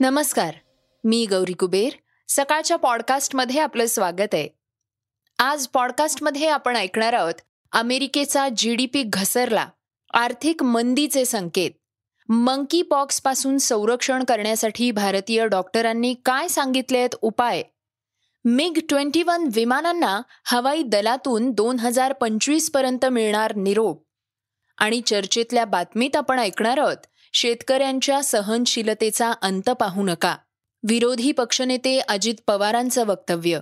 नमस्कार मी गौरी कुबेर. सकाळच्या पॉडकास्टमध्ये आपलं स्वागत आहे. आज पॉडकास्टमध्ये आपण ऐकणार आहोत अमेरिकेचा जी डी पी घसरला आर्थिक मंदीचे संकेत. मंकी पॉक्सपासून संरक्षण करण्यासाठी भारतीय डॉक्टरांनी काय सांगितले आहेत उपाय? मिग ट्वेंटी वन विमानांना हवाई दलातून दोन हजार पंचवीसपर्यंत मिळणार निरोप. आणि चर्चेतल्या बातमीत आपण ऐकणार आहोत शेतकऱ्यांच्या सहनशीलतेचा अंत पाहू नका. विरोधी पक्षनेते अजित पवारांचं वक्तव्य.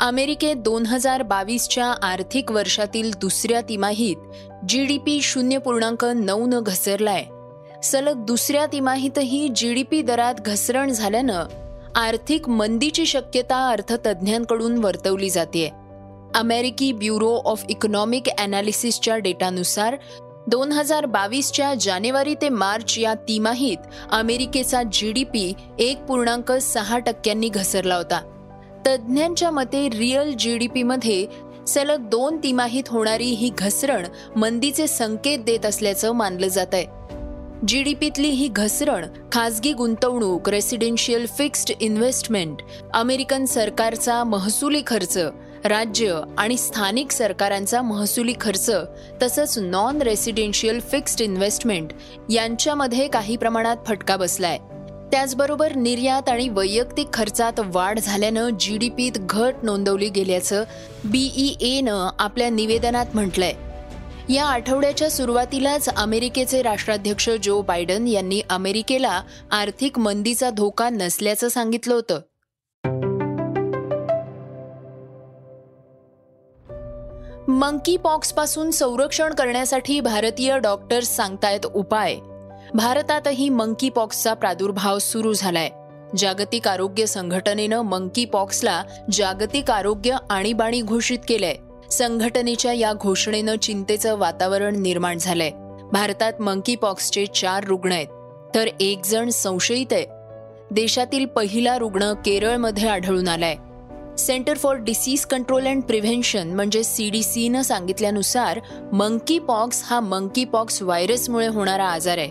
अमेरिकेत दोन हजार बावीसच्या आर्थिक वर्षातील दुसऱ्या तिमाहीत जी डी पी शून्य पूर्णांक नऊ न घसरलाय. सलग दुसऱ्या तिमाहीतही जी डी पी दरात घसरण झाल्यानं आर्थिक मंदीची शक्यता अर्थतज्ज्ञांकडून वर्तवली जाते अमेरिकी ब्युरो ऑफ इकॉनॉमिक अनालिसिसच्या डेटानुसार दोन हजार बावीसच्या जानेवारी ते मार्च या तिमाहीत अमेरिकेचा जी डी पी एक पूर्णांक सहा टक्क्यांनी घसरला होता. तज्ज्ञांच्या मते रिअल जी डी पीमध्ये सलग दोन तिमाहीत होणारी ही घसरण मंदीचे संकेत देत असल्याचं मानलं जात आहे. जीडीपीतली ही घसरण खासगी गुंतवणूक रेसिडेन्शियल फिक्स्ड इन्व्हेस्टमेंट अमेरिकन सरकारचा महसुली खर्च राज्य आणि स्थानिक सरकारांचा महसुली खर्च तसंच नॉन रेसिडेन्शियल फिक्स्ड इन्व्हेस्टमेंट यांच्यामध्ये काही प्रमाणात फटका बसलाय. त्याचबरोबर निर्यात आणि वैयक्तिक खर्चात वाढ झाल्यानं जी डी पीत घट नोंदवली गेल्याचं बीईएनं आपल्या निवेदनात म्हटलंय. या आठवड्याच्या सुरुवातीलाच अमेरिकेचे राष्ट्राध्यक्ष जो बायडन यांनी अमेरिकेला आर्थिक मंदीचा धोका नसल्याचं सांगितलं होतं. मंकी पॉक्सपासून संरक्षण करण्यासाठी भारतीय डॉक्टर्स सांगतायत उपाय. भारतातही मंकी पॉक्सचा प्रादुर्भाव सुरू झालाय. जागतिक आरोग्य संघटनेनं मंकी पॉक्सला जागतिक आरोग्य आणीबाणी घोषित केलंय. संघटनेच्या या घोषणेनं चिंतेचं वातावरण निर्माण झालंय. भारतात मंकी पॉक्सचे चार रुग्ण आहेत. तर एक जण संशयित आहे. देशातील पहिला रुग्ण केरळमध्ये आढळून आलाय. Centre for disease control and prevention म्हणजे सी डी सीनं सांगितल्यानुसार मंकी पॉक्स हा मंकी पॉक्स व्हायरसमुळे होणारा आजार आहे.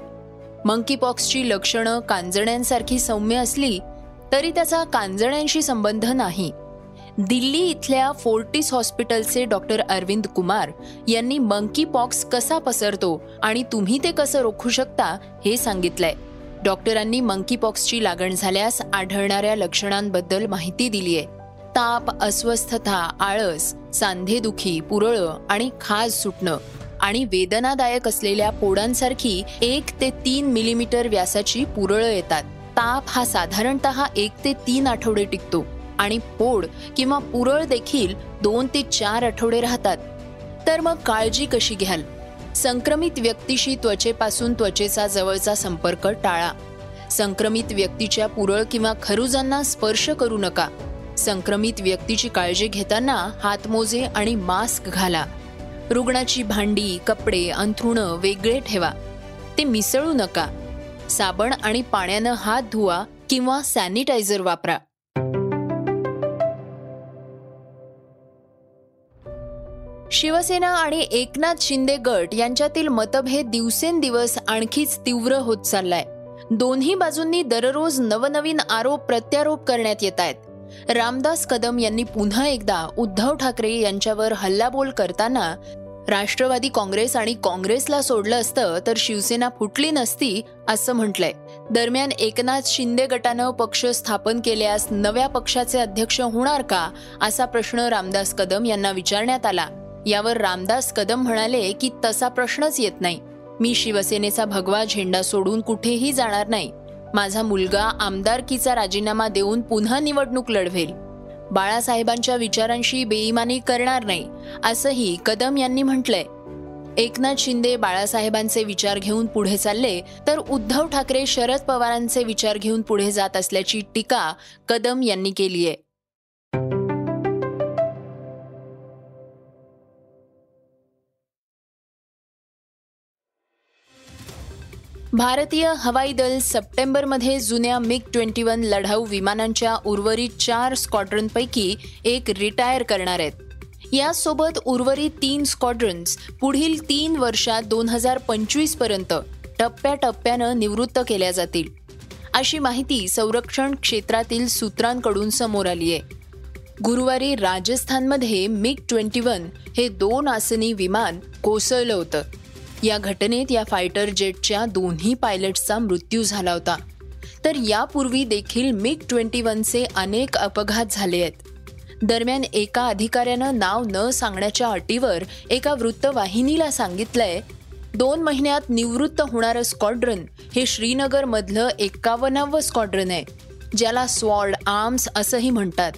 मंकी पॉक्सची लक्षणं कांजण्यांसारखी सौम्य असली तरी त्याचा कांजण्यांशी संबंध नाही. दिल्ली इथल्या फोर्टिस हॉस्पिटलचे डॉक्टर अरविंद कुमार यांनी मंकी पॉक्स कसा पसरतो आणि तुम्ही ते कसं रोखू शकता हे सांगितलंय. डॉक्टरांनी मंकी पॉक्सची लागण झाल्यास आढळणाऱ्या लक्षणांबद्दल माहिती दिली आहे ताप अस्वस्थता आळस सांधेदुखी पुरळं आणि खाज सुटणं आणि वेदनादायक असलेल्या पोडांसारखी एक ते तीन मिलीमीटर व्यासाची पुरळं येतात. ताप हा साधारणत एक ते तीन आठवडे टिकतो आणि पोड किंवा पुरळ देखील दोन ते चार आठवडे राहतात. तर मग काळजी कशी घ्याल? संक्रमित व्यक्तीशी त्वचेपासून त्वचेचा जवळचा संपर्क टाळा. संक्रमित व्यक्तीच्या पुरळ किंवा खरुजांना स्पर्श करू नका. संक्रमित व्यक्तीची काळजी घेताना हातमोजे आणि मास्क घाला. रुग्णाची भांडी कपडे अंथरुणं वेगळे ठेवा. ते मिसळू नका. साबण आणि पाण्यानं हात धुवा किंवा सॅनिटायझर वापरा. शिवसेना आणि एकनाथ शिंदे गट यांच्यातील मतभेद दिवसेंदिवस आणखीच तीव्र होत चाललाय. दोन्ही बाजूंनी दररोज नवनवीन आरोप प्रत्यारोप करण्यात येत आहेत. रामदास कदम यांनी पुन्हा एकदा उद्धव ठाकरे यांच्यावर हल्लाबोल करताना राष्ट्रवादी काँग्रेस आणि काँग्रेसला सोडलं असतं तर शिवसेना फुटली नसती असं म्हटलंय. दरम्यान एकनाथ शिंदे गटानं पक्ष स्थापन केल्यास नव्या पक्षाचे अध्यक्ष होणार का असा प्रश्न रामदास कदम यांना विचारण्यात आला. यावर रामदास कदम म्हणाले की तसा प्रश्नच येत नाही. मी शिवसेनेचा भगवा झेंडा सोडून कुठेही जाणार नाही. माझा मुलगा आमदारकीचा राजीनामा देऊन पुन्हा निवडणूक लढवेल. बाळासाहेबांच्या विचारांशी बेईमानी करणार नाही असंही कदम यांनी म्हटलंय. एकनाथ शिंदे बाळासाहेबांचे विचार घेऊन पुढे चालले तर उद्धव ठाकरे शरद पवारांचे विचार घेऊन पुढे जात असल्याची टीका कदम यांनी केली आहे भारतीय हवाई दल सप्टेंबरमध्ये जुन्या मिग ट्वेंटी वन लढाऊ विमानांच्या उर्वरित चार स्क्वॉड्रनपैकी एक रिटायर करणार आहेत. यासोबत उर्वरित तीन स्क्वॉड्रन्स पुढील तीन वर्षात दोन हजार पंचवीसपर्यंत टप्प्याटप्प्यानं निवृत्त केल्या जातील. अशी माहिती संरक्षण क्षेत्रातील सूत्रांकडून समोर आली आहे. गुरुवारी राजस्थानमध्ये मिग ट्वेंटी वन हे दोन आसनी विमान कोसळलं होतं. या घटनेत या फायटर जेटच्या दोन्ही पायलट्सचा मृत्यू झाला होता. तर यापूर्वी देखील मिग ट्वेंटी वनचे अनेक अपघात झाले आहेत. दरम्यान एका अधिकाऱ्यानं नाव न सांगण्याच्या अटीवर एका वृत्तवाहिनीला सांगितलंय दोन महिन्यात निवृत्त होणारं स्क्वॉड्रन हे श्रीनगरमधलं एकावन्नावं स्क्वॉड्रन आहे ज्याला स्वॉर्ड आर्म्स असंही म्हणतात.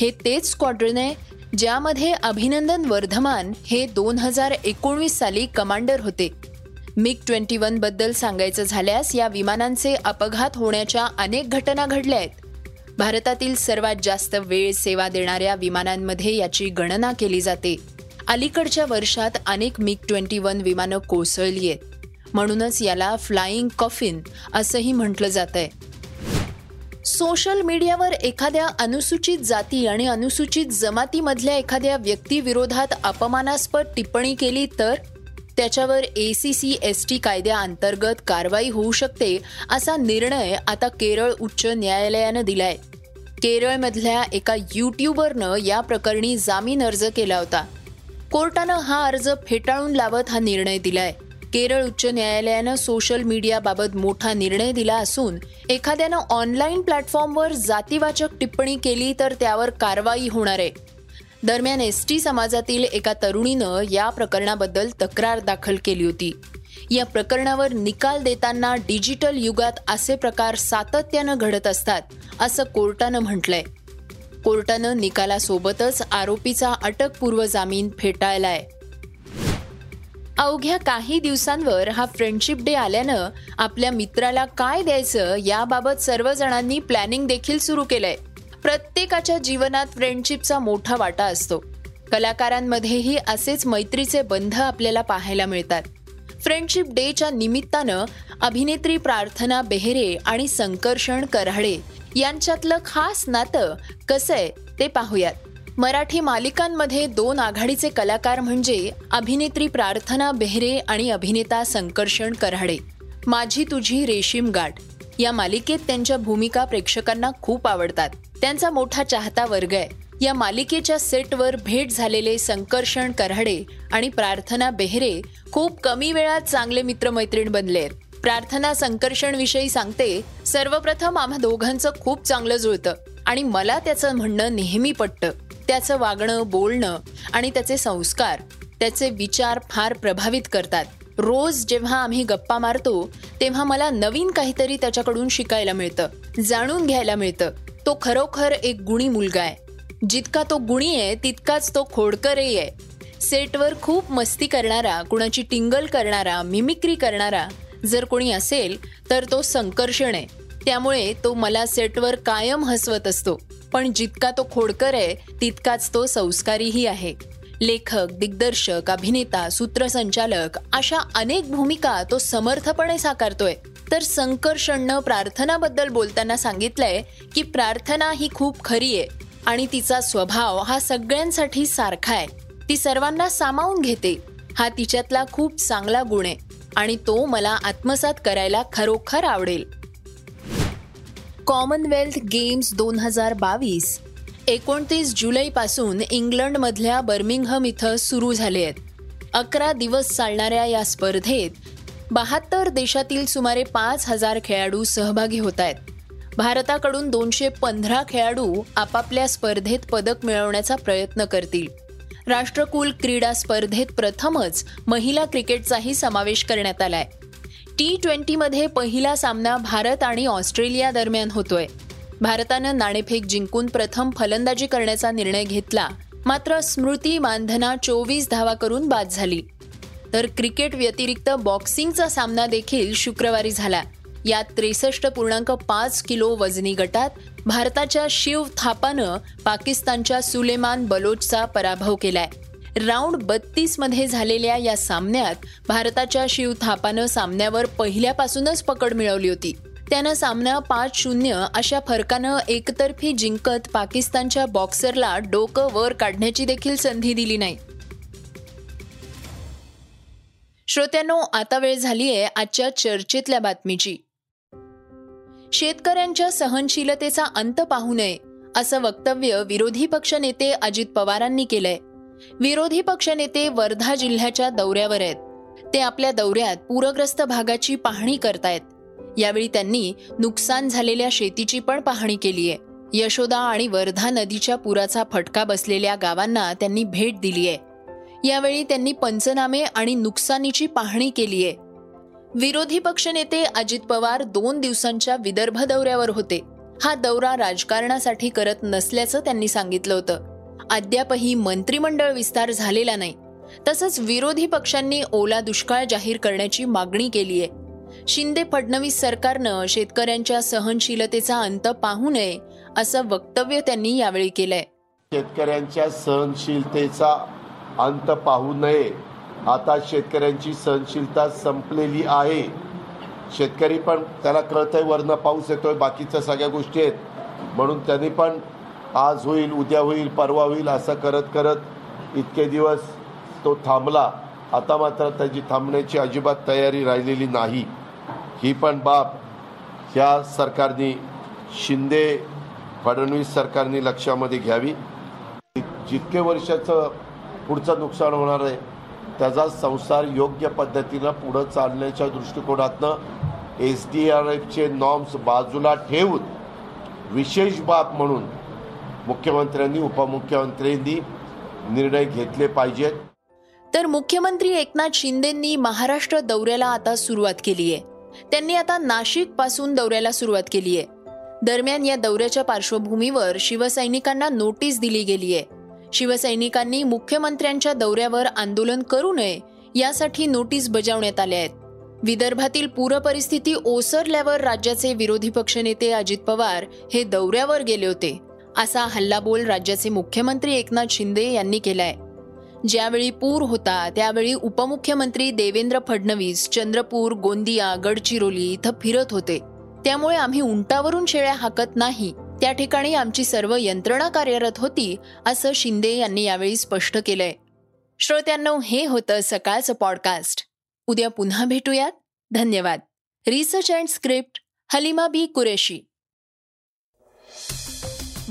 हे तेच स्क्वॉड्रन आहे ज्यामध्ये अभिनंदन वर्धमान हे दोन हजार एकोणवीस साली कमांडर होते. मिग ट्वेंटी वनबद्दल सांगायचं झाल्यास या विमानांचे अपघात होण्याच्या अनेक घटना घडल्या आहेत. भारतातील सर्वात जास्त वेळ सेवा देणाऱ्या विमानांमध्ये याची गणना केली जाते. अलीकडच्या वर्षात अनेक मिग ट्वेंटी वन विमानं कोसळली आहेत. म्हणूनच याला फ्लाईंग कॉफिन असंही म्हटलं जात आहे सोशल मीडियावर एखाद्या अनुसूचित जाती आणि अनुसूचित जमातीमधल्या एखाद्या व्यक्तीविरोधात अपमानास्पद टिप्पणी केली तर? त्याच्यावर A C C S T कायद्याअंतर्गत कारवाई होऊ शकते असा निर्णय आता केरळ उच्च न्यायालयानं दिलाय. केरळमधल्या एका युट्यूबरनं या प्रकरणी जामीन अर्ज केला होता. कोर्टानं हा अर्ज फेटाळून लावत हा निर्णय दिलाय. केरळ उच्च न्यायालयानं सोशल मीडियाबाबत मोठा निर्णय दिला असून एखाद्यानं ऑनलाईन प्लॅटफॉर्मवर जातीवाचक टिप्पणी केली तर त्यावर कारवाई होणार आहे. दरम्यान एस टी समाजातील एका तरुणीनं या प्रकरणाबद्दल तक्रार दाखल केली होती. या प्रकरणावर निकाल देताना डिजिटल युगात असे प्रकार सातत्यानं घडत असतात असं कोर्टानं म्हटलंय. कोर्टानं निकालासोबतच आरोपीचा अटकपूर्व जामीन फेटाळलाय. अवघ्या काही दिवसांवर हा फ्रेंडशिप डे आल्यानं आपल्या मित्राला काय द्यायचं याबाबत सर्वजणांनी प्लॅनिंग देखील सुरू केलंय. प्रत्येकाच्या जीवनात फ्रेंडशिपचा मोठा वाटा असतो. कलाकारांमध्येही असेच मैत्रीचे बंध आपल्याला पाहायला मिळतात. फ्रेंडशिप डेच्या निमित्तानं अभिनेत्री प्रार्थना बेहरे आणि संकर्षण कराडे यांच्यातलं खास नातं कसं आहे ते पाहूयात. मराठी मालिकांमध्ये दोन आघाडीचे कलाकार म्हणजे अभिनेत्री प्रार्थना बेहरे आणि अभिनेता संकर्षण कराडे. माझी तुझी रेशीम गाठ. या मालिकेत त्यांच्या भूमिका प्रेक्षकांना खूप आवडतात. त्यांचा मोठा चाहता वर्ग आहे. या मालिकेच्या सेटवर भेट झालेले संकर्षण कराडे आणि प्रार्थना बेहरे खूप कमी वेळात चांगले मित्रमैत्रीण बनले आहेत. प्रार्थना संकर्षण विषयी सांगते सर्वप्रथम आम्हा दोघांचं खूप चांगलं जुळतं आणि मला त्याचं म्हणणं नेहमी पटतं. त्याचं वागणं बोलणं आणि त्याचे संस्कार त्याचे विचार फार प्रभावित करतात. रोज जेव्हा आम्ही गप्पा मारतो तेव्हा मला नवीन काहीतरी त्याच्याकडून शिकायला मिळतं जाणून घ्यायला मिळतं. तो खरोखर एक गुणी मुलगा आहे. जितका तो गुणी आहे तितकाच तो खोडकरही आहे. सेटवर खूप मस्ती करणारा कुणाची टिंगल करणारा मिमिक्री करणारा जर कोणी असेल तर तो संकर्षण आहे. त्यामुळे तो मला सेटवर कायम हसवत असतो. पण जितका तो खोडकर आहे तितकाच तो संस्कारीही आहे. लेखक दिग्दर्शक अभिनेता सूत्रसंचालक अशा अनेक भूमिका तो समर्थपणे साकारतोय. तर संकर्षणनं प्रार्थनाबद्दल बोलताना सांगितलंय की प्रार्थना ही खूप खरी आहे आणि तिचा स्वभाव हा सगळ्यांसाठी सारखा आहे. ती सर्वांना सामावून घेते. हा तिच्यातला खूप चांगला गुण आहे आणि तो मला आत्मसात करायला खरोखर आवडेल. कॉमनवेल्थ गेम्स दोन हजार बावीस. एकोणतीस जुलैपासून इंग्लंडमधल्या बर्मिंगहम इथं सुरू झाले आहेत. अकरा दिवस चालणाऱ्या या स्पर्धेत बहात्तर देशातील सुमारे पाच हजार खेळाडू सहभागी होत आहेत. भारताकडून दोनशे पंधरा खेळाडू आपापल्या स्पर्धेत पदक मिळवण्याचा प्रयत्न करतील. राष्ट्रकुल क्रीडा स्पर्धेत प्रथमच महिला क्रिकेटचाही समावेश करण्यात आलाय. टी ट्वेंटीमध्ये पहिला सामना भारत आणि ऑस्ट्रेलिया दरम्यान होतोय. भारतानं नाणेफेक जिंकून प्रथम फलंदाजी करण्याचा निर्णय घेतला. मात्र स्मृती मानधना चोवीस धावा करून बाद झाली. तर क्रिकेट व्यतिरिक्त बॉक्सिंगचा सामना देखील शुक्रवारी झाला. यात त्रेसष्ट पूर्णांक पाच किलो वजनी गटात भारताच्या शिव थापानं पाकिस्तानच्या सुलेमान बलोचचा पराभव केलाय. राऊंड बत्तीसमध्ये झालेल्या या सामन्यात भारताच्या शिव थापानं सामन्यावर पहिल्यापासूनच पकड मिळवली होती. त्यानं सामना पाच शून्य अशा फरकानं एकतर्फी जिंकत पाकिस्तानच्या बॉक्सरला डोकं वर काढण्याची देखील संधी दिली नाही. श्रोत्यांनो आता वेळ झालीय आजच्या चर्चेतल्या बातमीची. शेतकऱ्यांच्या सहनशीलतेचा अंत पाहू नये असं वक्तव्य विरोधी पक्षनेते अजित पवारांनी केलंय. विरोधी पक्षनेते वर्धा जिल्ह्याच्या दौऱ्यावर आहेत. ते आपल्या दौऱ्यात पूरग्रस्त भागाची पाहणी करतायत. यावेळी त्यांनी नुकसान झालेल्या शेतीची पण पाहणी केलीय यशोदा आणि वर्धा नदीच्या पुराचा फटका बसलेल्या गावांना त्यांनी भेट दिलीय यावेळी त्यांनी पंचनामे आणि नुकसानीची पाहणी केलीय विरोधी पक्षनेते अजित पवार दोन दिवसांच्या विदर्भ दौऱ्यावर होते. हा दौरा राजकारणासाठी करत नसल्याचं त्यांनी सांगितलं होतं. अद्यापही मंत्रिमंडळ विस्तार झालेला नाही. तसंच विरोधी पक्षांनी ओला दुष्काळ जाहीर करण्याची मागणी केली आहे. शिंदे फडणवीस सरकारनं शेतकऱ्यांच्या सहनशीलतेचा अंत पाहू नये असं वक्तव्य त्यांनी यावेळी केलंय. शेतकऱ्यांच्या सहनशीलतेचा अंत पाहू नये. आता शेतकऱ्यांची सहनशीलता संपलेली आहे. शेतकरी पण त्याला कळतंय वरनं पाऊस येतोय बाकीच्या सगळ्या गोष्टी आहेत. म्हणून त्यांनी पण आज होईल उद्या होईल परवा होईल असं करत करत इतके दिवस तो थांबला. आता मात्र त्याची थांबण्याची अजिबात तयारी राहिलेली नाही. ही पण बाब ह्या सरकारने शिंदे फडणवीस सरकारने लक्षामध्ये घ्यावी. जितके वर्षाचं पुढचं नुकसान होणार आहे त्याचा संसार योग्य पद्धतीनं पुढं चालण्याच्या दृष्टिकोनातनं एस डी आर एफचे नॉर्म्स बाजूला ठेवून विशेष बाब म्हणून मुख्यमंत्र्यांनी उपमुख्यमंत्र्यांनी निर्णय घेतले पाहिजेत. तर मुख्यमंत्री एकनाथ शिंदेंनी महाराष्ट्र दौऱ्याला आता सुरुवात केली आहे. त्यांनी आता नाशिकपासून दौऱ्याला सुरुवात केली आहे. दरम्यान या दौऱ्याच्या पार्श्वभूमीवर शिवसैनिकांना नोटीस दिली गेली आहे. शिवसैनिकांनी मुख्यमंत्र्यांच्या दौऱ्यावर आंदोलन करू नये यासाठी नोटीस बजावण्यात आल्या आहेत. विदर्भातील पूरपरिस्थिती ओसरल्यावर राज्याचे विरोधी पक्षनेते अजित पवार हे दौऱ्यावर गेले होते. असा हल्लाबोल राज्याचे मुख्यमंत्री एकनाथ शिंदे यांनी केलाय. ज्यावेळी पूर होता त्यावेळी उपमुख्यमंत्री देवेंद्र फडणवीस चंद्रपूर गोंदिया गडचिरोली इथं फिरत होते. त्यामुळे आम्ही उंटावरून शेळ्या हाकत नाही. त्या ठिकाणी आमची सर्व यंत्रणा कार्यरत होती असं शिंदे यांनी यावेळी स्पष्ट केलंय. श्रोत्यांनो हे होतं सकाळचं पॉडकास्ट उद्या पुन्हा भेटूयात. धन्यवाद. Research and script Halima B Qureshi.